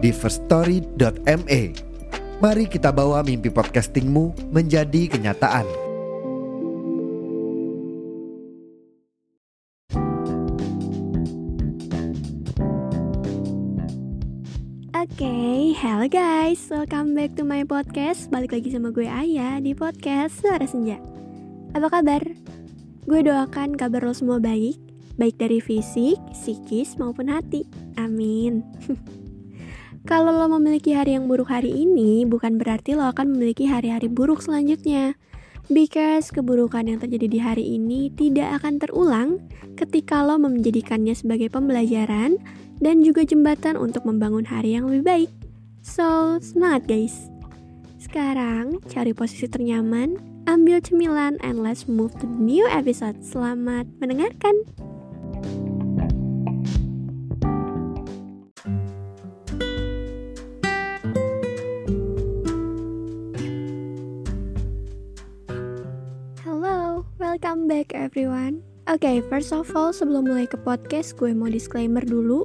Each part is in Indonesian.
di firststory.me. Mari kita bawa mimpi podcastingmu menjadi kenyataan. Oke, okay, hello guys, welcome back to my podcast Balik lagi sama gue Ayah di podcast Suara Senja Apa kabar? Gue doakan kabar lo semua baik Baik dari fisik, psikis, maupun hati Amin Kalau lo memiliki hari yang buruk hari ini Bukan berarti lo akan memiliki hari-hari buruk selanjutnya Because keburukan yang terjadi di hari ini tidak akan terulang ketika lo menjadikannya sebagai pembelajaran dan juga jembatan untuk membangun hari yang lebih baik. So, semangat guys! Sekarang, cari posisi ternyaman, ambil cemilan, and let's move to the new episode. Selamat mendengarkan! Okay, first of all, sebelum mulai ke podcast, gue mau disclaimer dulu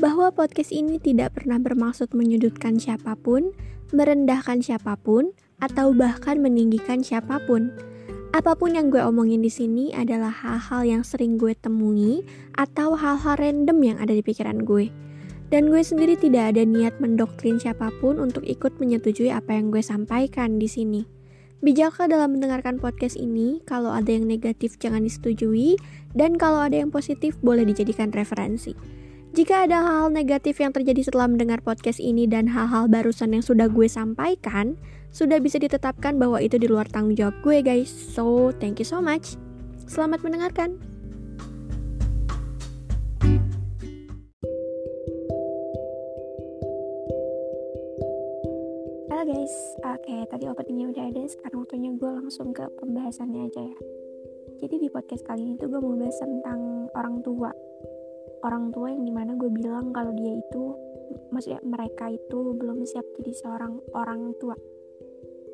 bahwa podcast ini tidak pernah bermaksud menyudutkan siapa pun, merendahkan siapa pun, atau bahkan meninggikan siapa pun. Apa pun yang gue omongin di sini adalah hal-hal yang sering gue temui atau hal-hal random yang ada di pikiran gue. Dan gue sendiri tidak ada niat mendoktrin siapa pun untuk ikut menyetujui apa yang gue sampaikan di sini. Bijaklah dalam mendengarkan podcast ini, kalau ada yang negatif jangan disetujui, dan kalau ada yang positif boleh dijadikan referensi. Jika ada hal-hal negatif yang terjadi setelah mendengar podcast ini dan hal-hal barusan yang sudah gue sampaikan, sudah bisa ditetapkan bahwa itu di luar tanggung jawab gue guys. So, thank you so much. Selamat mendengarkan. Halo guys, oke tadi openingnya udah ada, sekarang waktunya gue langsung ke pembahasannya aja ya. Jadi di podcast kali ini tuh gue mau bahas tentang orang tua. Orang tua yang di mana gue bilang kalau dia itu, maksudnya mereka itu belum siap jadi seorang orang tua.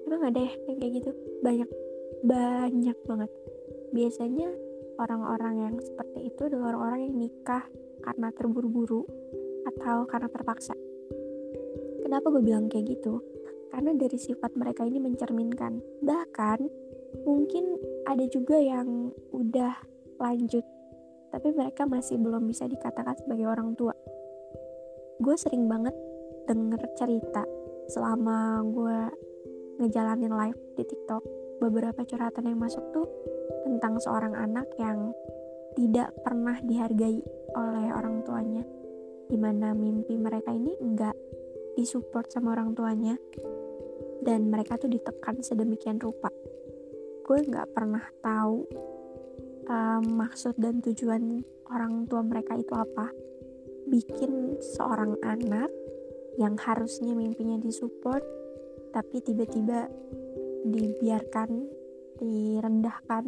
Emang ada ya yang kayak gitu? Banyak, banyak banget. Biasanya orang-orang yang seperti itu adalah orang-orang yang nikah karena terburu-buru atau karena terpaksa. Kenapa gue bilang kayak gitu? Karena dari sifat mereka ini mencerminkan. Bahkan mungkin ada juga yang udah lanjut, tapi mereka masih belum bisa dikatakan sebagai orang tua. Gue sering banget denger cerita selama gue ngejalanin live di TikTok. Beberapa curhatan yang masuk tuh tentang seorang anak yang tidak pernah dihargai oleh orang tuanya. Di mana mimpi mereka ini enggak disupport sama orang tuanya dan mereka tuh ditekan sedemikian rupa. Gue nggak pernah tahu um, maksud dan tujuan orang tua mereka itu apa. Bikin seorang anak yang harusnya mimpinya disupport tapi tiba-tiba dibiarkan direndahkan.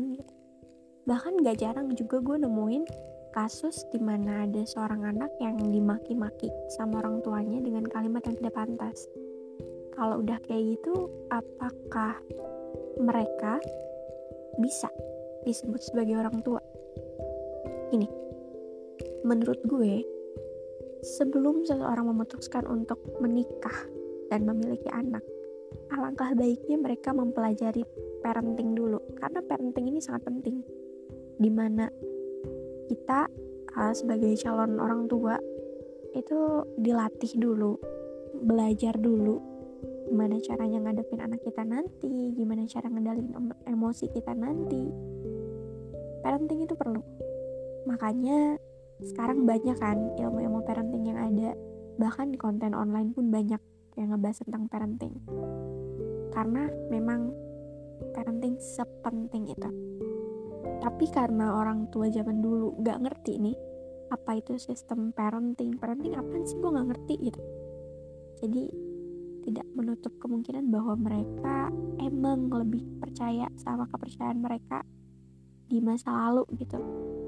Bahkan gak jarang juga gue nemuin kasus di mana ada seorang anak yang dimaki-maki sama orang tuanya dengan kalimat yang tidak pantas kalau udah kayak gitu apakah mereka bisa disebut sebagai orang tua? Ini menurut gue sebelum seseorang memutuskan untuk menikah dan memiliki anak alangkah baiknya mereka mempelajari parenting dulu. Karena parenting ini sangat penting. Di mana kita uh, sebagai calon orang tua itu dilatih dulu belajar dulu gimana caranya ngadepin anak kita nanti? Gimana cara ngendalin emosi kita nanti? Parenting itu perlu. Makanya sekarang banyak kan ilmu-ilmu parenting yang ada. Bahkan di konten online pun banyak yang ngebahas tentang parenting. Karena memang parenting sepenting itu. Tapi karena orang tua zaman dulu gak ngerti nih apa itu sistem parenting? Parenting apa sih? Gue gak ngerti gitu. Jadi tidak menutup kemungkinan bahwa mereka emang lebih percaya sama kepercayaan mereka di masa lalu gitu.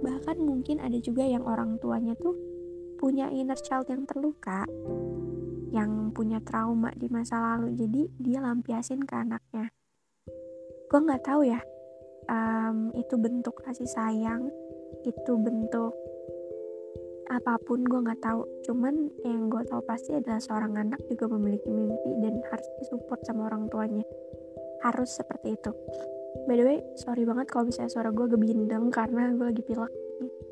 Bahkan mungkin ada juga yang orang tuanya tuh punya inner child yang terluka yang punya trauma di masa lalu jadi dia lampiasin ke anaknya. Gue nggak tahu ya um, itu bentuk kasih sayang itu bentuk apa pun gue nggak tahu. Cuman yang gue tahu pasti adalah seorang anak juga memiliki mimpi dan harus disupport sama orang tuanya. Harus seperti itu. By the way sorry banget kalau misalnya suara gue gebindeng karena gue lagi pilek.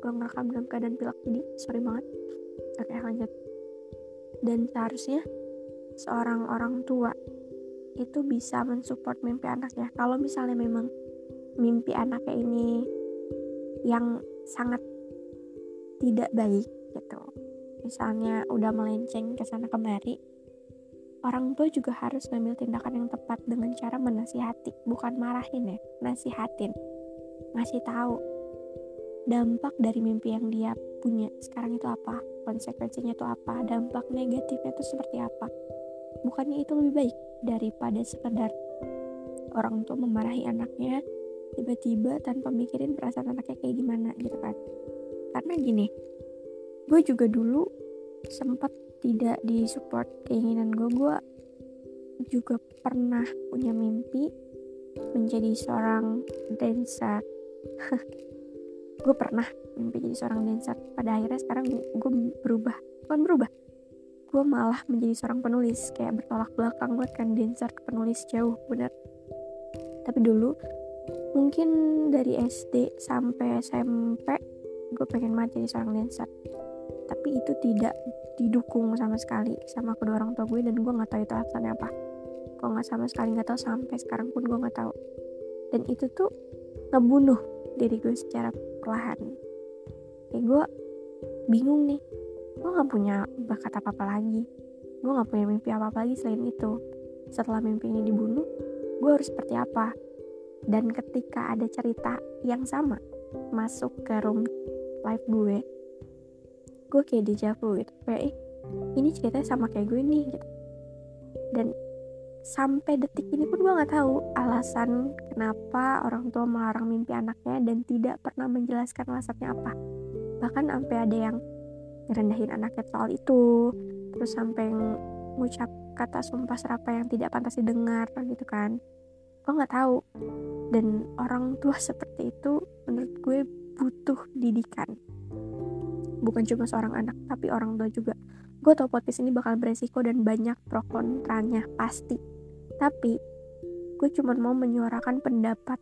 Gue ngerekam dalam keadaan pilek jadi sorry banget. Oke lanjut. Dan seharusnya seorang orang tua itu bisa mensupport mimpi anaknya. Kalau misalnya memang mimpi anaknya ini yang sangat tidak baik gitu. Misalnya udah melenceng ke sana kemari orang tua juga harus ngambil tindakan yang tepat dengan cara menasihati bukan marahin ya nasihatin. Ngasih tahu dampak dari mimpi yang dia punya sekarang itu apa konsekuensinya itu apa dampak negatifnya itu seperti apa. Bukannya itu lebih baik daripada sekedar orang tua memarahi anaknya tiba-tiba tanpa mikirin perasaan anaknya kayak gimana gitu kan karena gini gue juga dulu sempat tidak disupport keinginan gue gue juga pernah punya mimpi menjadi seorang dancer. Gue pernah mimpi jadi seorang dancer. Pada akhirnya sekarang gue berubah bukan berubah gue malah menjadi seorang penulis. Kayak bertolak belakang gue kan dancer ke penulis jauh bener. Tapi dulu mungkin dari SD sampai SMP gue pengen banget jadi seorang dancer. Tapi itu tidak didukung sama sekali sama kedua orang tua gue dan gue nggak tahu itu alasannya apa. Gue nggak sama sekali nggak tahu sampai sekarang pun gue nggak tahu. Dan itu tuh ngebunuh diri gue secara perlahan. Kayak gue bingung nih gue nggak punya bakat apa apa lagi. Gue nggak punya mimpi apa apa lagi selain itu. Setelah mimpi ini dibunuh gue harus seperti apa? Dan ketika ada cerita yang sama masuk ke room life gue. Gue kayak deja vu gitu. Kayak eh, ini ceritanya sama kayak gue nih gitu. Dan sampai detik ini pun gue nggak tahu alasan kenapa orang tua melarang mimpi anaknya dan tidak pernah menjelaskan alasannya apa. Bahkan sampai ada yang ngerendahin anaknya soal itu terus sampai ngucap kata sumpah serapa yang tidak pantas didengar gitu kan. Gue nggak tahu. Dan orang tua seperti itu menurut gue butuh didikan bukan cuma seorang anak tapi orang tua juga. Gue tau podcast ini bakal beresiko dan banyak pro kontranya pasti. Tapi gue cuma mau menyuarakan pendapat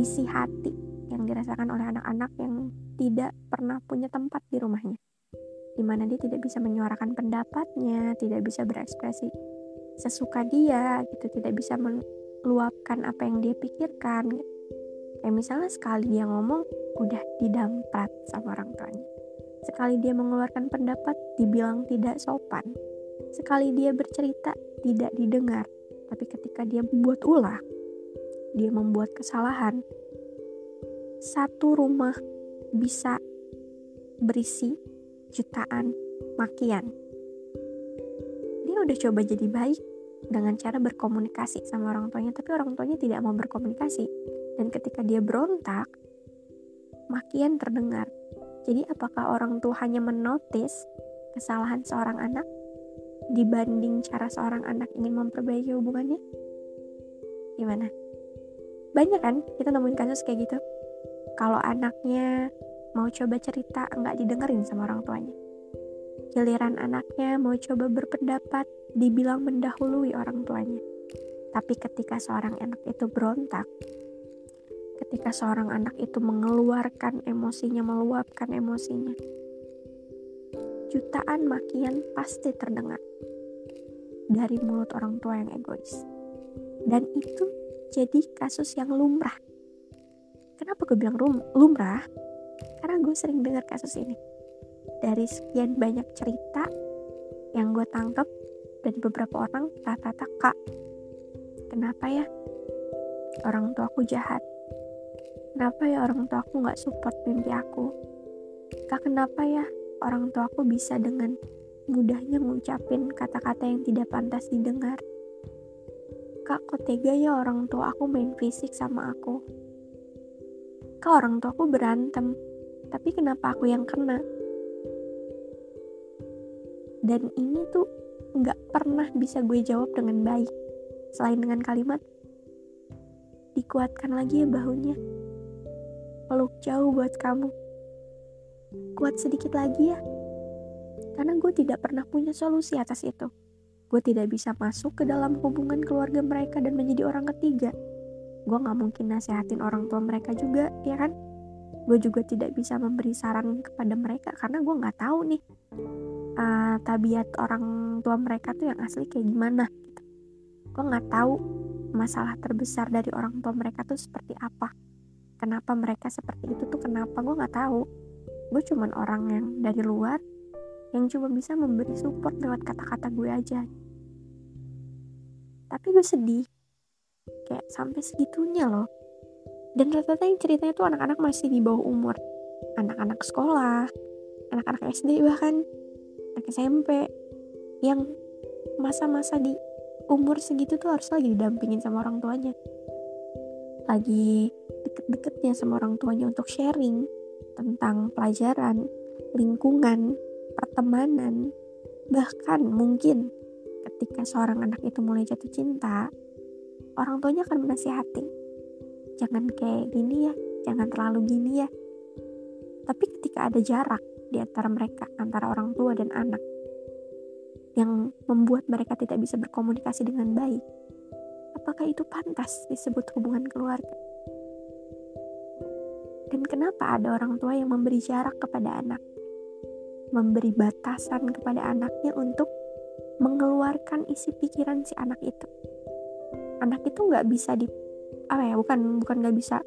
isi hati yang dirasakan oleh anak-anak yang tidak pernah punya tempat di rumahnya. Di mana dia tidak bisa menyuarakan pendapatnya tidak bisa berekspresi sesuka dia gitu tidak bisa meluapkan apa yang dia pikirkan kayak misalnya sekali dia ngomong udah didamprat sama orang tuanya Sekali dia mengeluarkan pendapat, dibilang tidak sopan. Sekali dia bercerita, tidak didengar. Tapi ketika dia membuat ulah, dia membuat kesalahan. Satu rumah bisa berisi jutaan makian. Dia udah coba jadi baik dengan cara berkomunikasi sama orang tuanya, tapi orang tuanya tidak mau berkomunikasi. Dan ketika dia berontak, makian terdengar jadi apakah orang tua hanya menotis kesalahan seorang anak dibanding cara seorang anak ingin memperbaiki hubungannya? Gimana? Banyak kan kita nemuin kasus kayak gitu. Kalau anaknya mau coba cerita nggak didengerin sama orang tuanya. Giliran anaknya mau coba berpendapat dibilang mendahului orang tuanya. Tapi ketika seorang anak itu berontak, ketika seorang anak itu mengeluarkan emosinya, meluapkan emosinya. Jutaan makian pasti terdengar dari mulut orang tua yang egois. Dan itu jadi kasus yang lumrah. Kenapa gue bilang lumrah? Karena gue sering dengar kasus ini. Dari sekian banyak cerita yang gue tangkap dari beberapa orang rata-rata kak kenapa ya orang tua aku jahat Kenapa ya orang tua aku gak support mimpi aku? Kak kenapa ya orang tua aku bisa dengan mudahnya ngucapin kata-kata yang tidak pantas didengar. Kak, kok tega ya orang tua aku main fisik sama aku? Kak, orang tua aku berantem, tapi kenapa aku yang kena? Dan ini tuh nggak pernah bisa gue jawab dengan baik. Selain dengan kalimat, dikuatkan lagi ya bahunya. Peluk jauh buat kamu. Kuat sedikit lagi ya. Karena gue tidak pernah punya solusi atas itu gue tidak bisa masuk ke dalam hubungan keluarga mereka dan menjadi orang ketiga. Gue gak mungkin nasehatin orang tua mereka juga, ya kan? Gue juga tidak bisa memberi saran kepada mereka karena gue gak tahu nih uh, tabiat orang tua mereka tuh yang asli kayak gimana. Gitu. Gue gak tahu masalah terbesar dari orang tua mereka tuh seperti apa. Kenapa mereka seperti itu tuh kenapa? Gue gak tahu. Gue cuman orang yang dari luar yang cuma bisa memberi support lewat kata-kata gue aja. Tapi gue sedih. Kayak sampai segitunya loh. Dan rata-rata yang ceritanya tuh anak-anak masih di bawah umur anak-anak sekolah anak-anak SD bahkan anak SMP yang masa-masa di umur segitu tuh harus lagi didampingin sama orang tuanya. Lagi deket-deketnya sama orang tuanya untuk sharing tentang pelajaran, lingkungan, pertemanan, bahkan mungkin ketika seorang anak itu mulai jatuh cinta, orang tuanya akan menasihati. Jangan kayak gini ya, jangan terlalu gini ya. Tapi ketika ada jarak di antara mereka, antara orang tua dan anak, yang membuat mereka tidak bisa berkomunikasi dengan baik, apakah itu pantas disebut hubungan keluarga? Dan kenapa ada orang tua yang memberi jarak kepada anak? Memberi batasan kepada anaknya untuk mengeluarkan isi pikiran si anak itu. Anak itu nggak bisa di apa ya bukan bukan nggak bisa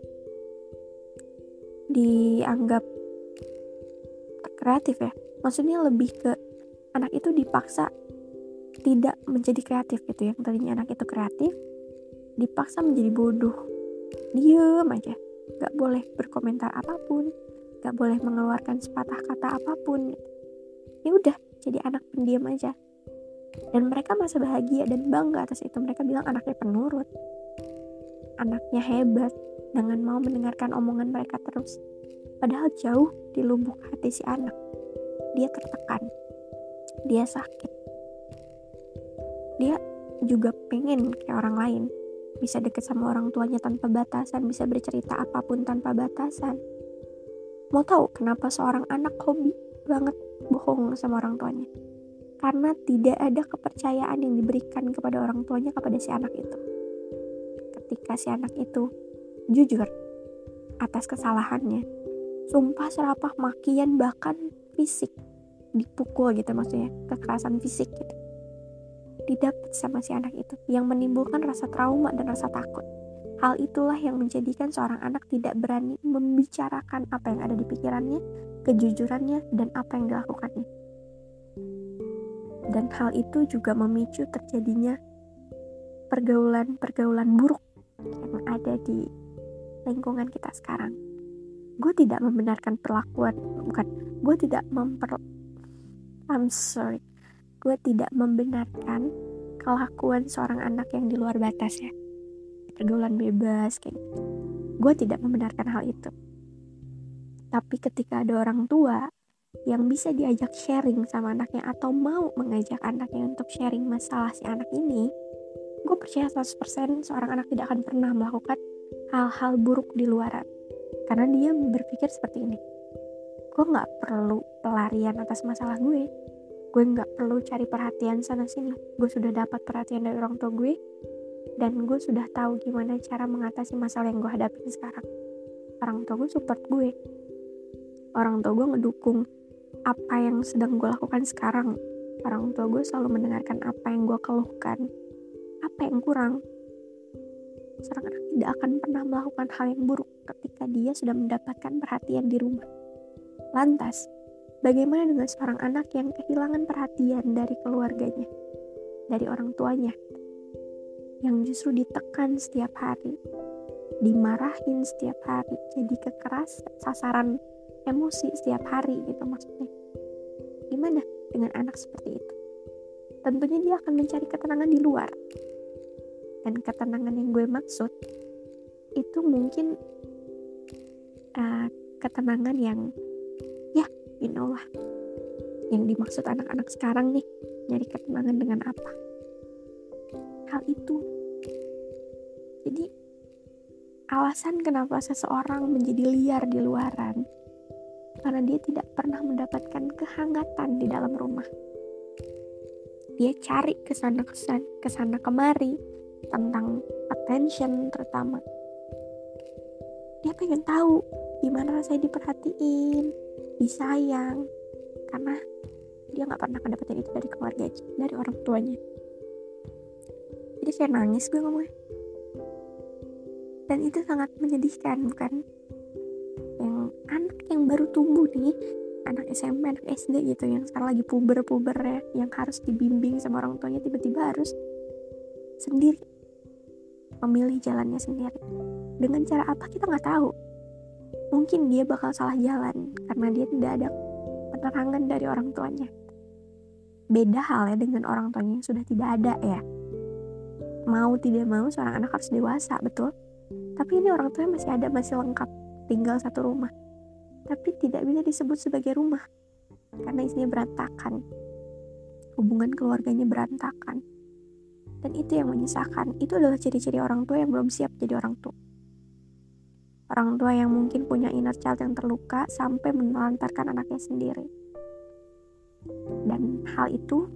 dianggap kreatif ya. Maksudnya lebih ke anak itu dipaksa tidak menjadi kreatif gitu yang tadinya anak itu kreatif dipaksa menjadi bodoh. Diem aja nggak boleh berkomentar apa pun. Nggak boleh mengeluarkan sepatah kata apa pun. Ya udah jadi anak pendiam aja. Dan mereka masih bahagia dan bangga atas itu. Mereka bilang anaknya penurut. Anaknya hebat. Dengan mau mendengarkan omongan mereka terus. Padahal jauh di lubuk hati si anak. Dia tertekan. Dia sakit. Dia juga pengen kayak orang lain bisa deket sama orang tuanya tanpa batasan bisa bercerita apa pun tanpa batasan. Mau tahu kenapa seorang anak hobi banget bohong sama orang tuanya? Karena tidak ada kepercayaan yang diberikan kepada orang tuanya kepada si anak itu. Ketika si anak itu jujur atas kesalahannya, sumpah serapah makian bahkan fisik dipukul gitu maksudnya kekerasan fisik gitu didapat sama si anak itu yang menimbulkan rasa trauma dan rasa takut. Hal itulah yang menjadikan seorang anak tidak berani membicarakan apa yang ada di pikirannya kejujurannya dan apa yang dilakukannya. Dan hal itu juga memicu terjadinya pergaulan-pergaulan buruk yang ada di lingkungan kita sekarang. Gue tidak membenarkan perlakuan, bukan, gue tidak memper, I'm sorry, gue tidak membenarkan kelakuan seorang anak yang di luar batas ya, pergaulan bebas kayak gitu. Gue tidak membenarkan hal itu. Tapi ketika ada orang tua yang bisa diajak sharing sama anaknya atau mau mengajak anaknya untuk sharing masalah si anak ini, gue percaya 100% seorang anak tidak akan pernah melakukan hal-hal buruk di luaran. Karena dia berpikir seperti ini. Gue gak perlu pelarian atas masalah gue. Gue gak perlu cari perhatian sana-sini. Gue sudah dapat perhatian dari orang tua gue. Dan gue sudah tahu gimana cara mengatasi masalah yang gue hadapin sekarang. Orang tua gue support gue. Orang tua gue ngedukung apa yang sedang gue lakukan sekarang. Orang tua gue selalu mendengarkan apa yang gue keluhkan, apa yang kurang. Seorang anak tidak akan pernah melakukan hal yang buruk ketika dia sudah mendapatkan perhatian di rumah. Lantas, bagaimana dengan seorang anak yang kehilangan perhatian dari keluarganya, dari orang tuanya, yang justru ditekan setiap hari, dimarahin setiap hari, jadi kekeras sasaran emosi setiap hari gitu maksudnya? Gimana dengan anak seperti itu? Tentunya dia akan mencari ketenangan di luar. Dan ketenangan yang gue maksud itu mungkin uh, ketenangan yang ya you know lah yang dimaksud anak-anak sekarang nih nyari ketenangan dengan apa? Hal itu. Jadi alasan kenapa seseorang menjadi liar di luaran karena dia tidak pernah mendapatkan kehangatan di dalam rumah. Dia cari ke sana kesan ke sana kemari tentang attention terutama. Dia pengen tahu gimana rasanya diperhatiin disayang. Karena dia nggak pernah mendapatkan itu dari keluarga dari orang tuanya. Jadi kayak nangis gue ngomongnya. Dan itu sangat menyedihkan bukan? Yang anak yang baru tumbuh nih anak SMP anak SD gitu yang sekarang lagi puber puber ya yang harus dibimbing sama orang tuanya tiba-tiba harus sendiri memilih jalannya sendiri. Dengan cara apa kita nggak tahu mungkin dia bakal salah jalan karena dia tidak ada penerangan dari orang tuanya. Beda halnya dengan orang tuanya yang sudah tidak ada ya. Mau tidak mau seorang anak harus dewasa betul? Tapi ini orang tuanya masih ada masih lengkap tinggal satu rumah. Tapi tidak bisa disebut sebagai rumah karena isinya berantakan. Hubungan keluarganya berantakan. Dan itu yang menyesakan itu adalah ciri-ciri orang tua yang belum siap jadi orang tua orang tua yang mungkin punya inner child yang terluka sampai menelantarkan anaknya sendiri. Dan hal itu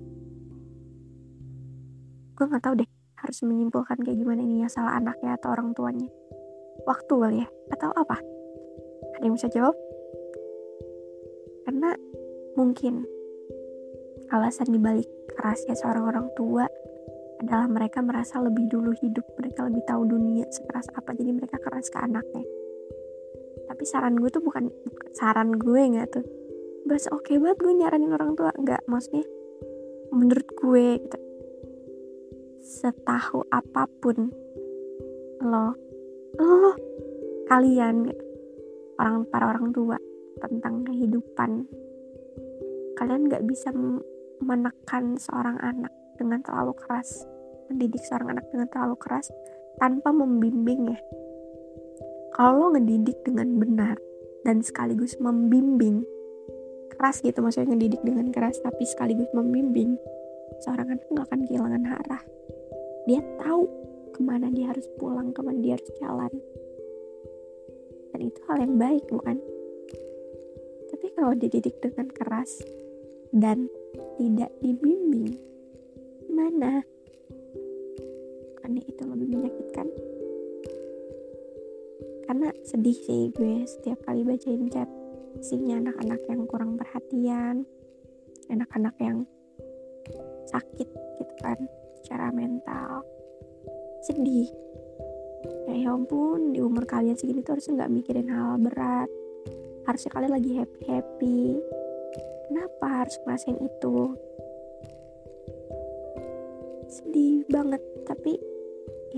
gue nggak tahu deh harus menyimpulkan kayak gimana ini yang salah anaknya atau orang tuanya. Waktu kali ya atau apa? Ada yang bisa jawab? Karena mungkin alasan dibalik kerasnya seorang orang tua adalah mereka merasa lebih dulu hidup mereka lebih tahu dunia sekeras apa jadi mereka keras ke anaknya tapi saran gue tuh bukan saran gue nggak tuh. Bahas oke okay banget gue nyaranin orang tua nggak. Maksudnya menurut gue gitu. Setahu apa pun lo lo kalian gitu, orang para orang tua tentang kehidupan kalian nggak bisa menekan seorang anak dengan terlalu keras mendidik seorang anak dengan terlalu keras tanpa membimbing ya kalau lo ngedidik dengan benar dan sekaligus membimbing. Keras gitu maksudnya ngedidik dengan keras tapi sekaligus membimbing seorang anak nggak akan kehilangan arah. Dia tahu ke mana dia harus pulang ke mana dia harus jalan. Dan itu hal yang baik bukan? Tapi kalau dididik dengan keras dan tidak dibimbing mana karena itu lebih menyakitkan karena sedih sih gue setiap kali bacain chat. Isinya anak-anak yang kurang perhatian anak-anak yang sakit gitu kan secara mental. Sedih. Ya, ya ampun di umur kalian segini tuh harusnya nggak mikirin hal, berat. Harusnya kalian lagi happy happy kenapa harus ngerasain itu? Sedih banget. Tapi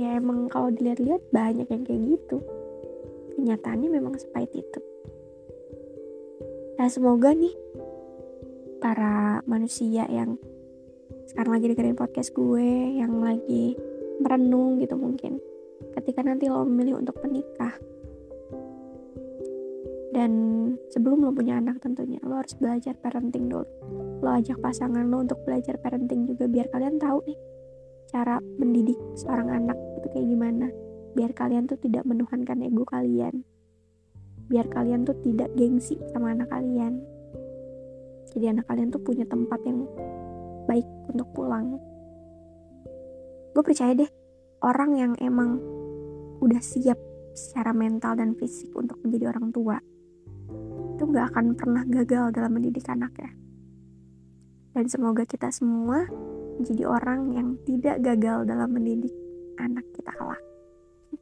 ya emang kalau dilihat-lihat banyak yang kayak gitu kenyataannya memang sepahit itu. Nah semoga nih para manusia yang sekarang lagi dengerin podcast gue yang lagi merenung gitu mungkin ketika nanti lo memilih untuk menikah dan sebelum lo punya anak tentunya lo harus belajar parenting dulu. Lo ajak pasangan lo untuk belajar parenting juga biar kalian tahu nih cara mendidik seorang anak itu kayak gimana biar kalian tuh tidak menuhankan ego kalian. Biar kalian tuh tidak gengsi sama anak kalian. Jadi anak kalian tuh punya tempat yang baik untuk pulang. Gue percaya deh orang yang emang udah siap secara mental dan fisik untuk menjadi orang tua itu gak akan pernah gagal dalam mendidik anak ya dan semoga kita semua menjadi orang yang tidak gagal dalam mendidik anak kita kelak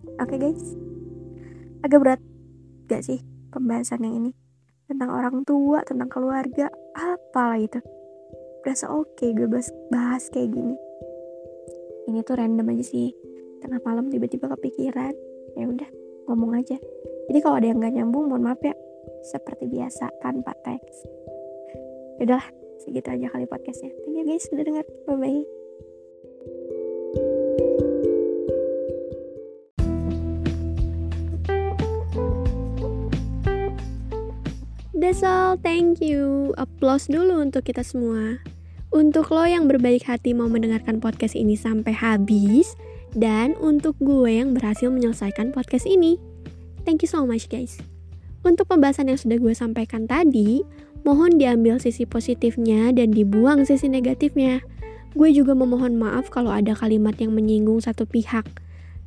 oke okay, guys. Agak berat gak sih pembahasan yang ini? Tentang orang tua tentang keluarga apalah itu berasa oke okay gue bahas, bahas kayak gini. Ini tuh random aja sih. Tengah malam tiba-tiba kepikiran. Ya udah ngomong aja. Jadi kalau ada yang nggak nyambung mohon maaf ya. Seperti biasa tanpa teks. Udah segitu aja kali podcastnya. Thank you guys sudah dengar bye all, thank you. Applause dulu untuk kita semua. Untuk lo yang berbaik hati mau mendengarkan podcast ini sampai habis, dan untuk gue yang berhasil menyelesaikan podcast ini. Thank you so much guys. Untuk pembahasan yang sudah gue sampaikan tadi, mohon diambil sisi positifnya dan dibuang sisi negatifnya. Gue juga memohon maaf kalau ada kalimat yang menyinggung satu pihak,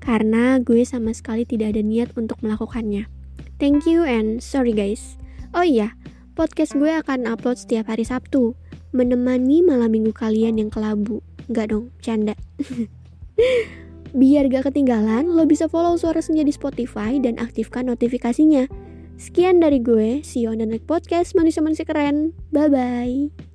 karena gue sama sekali tidak ada niat untuk melakukannya. Thank you and sorry guys. Oh iya, podcast gue akan upload setiap hari Sabtu, menemani malam minggu kalian yang kelabu. Enggak dong, canda. Biar gak ketinggalan, lo bisa follow Suara Senja di Spotify dan aktifkan notifikasinya. Sekian dari gue, see you on the next podcast manusia-manusia keren. Bye-bye.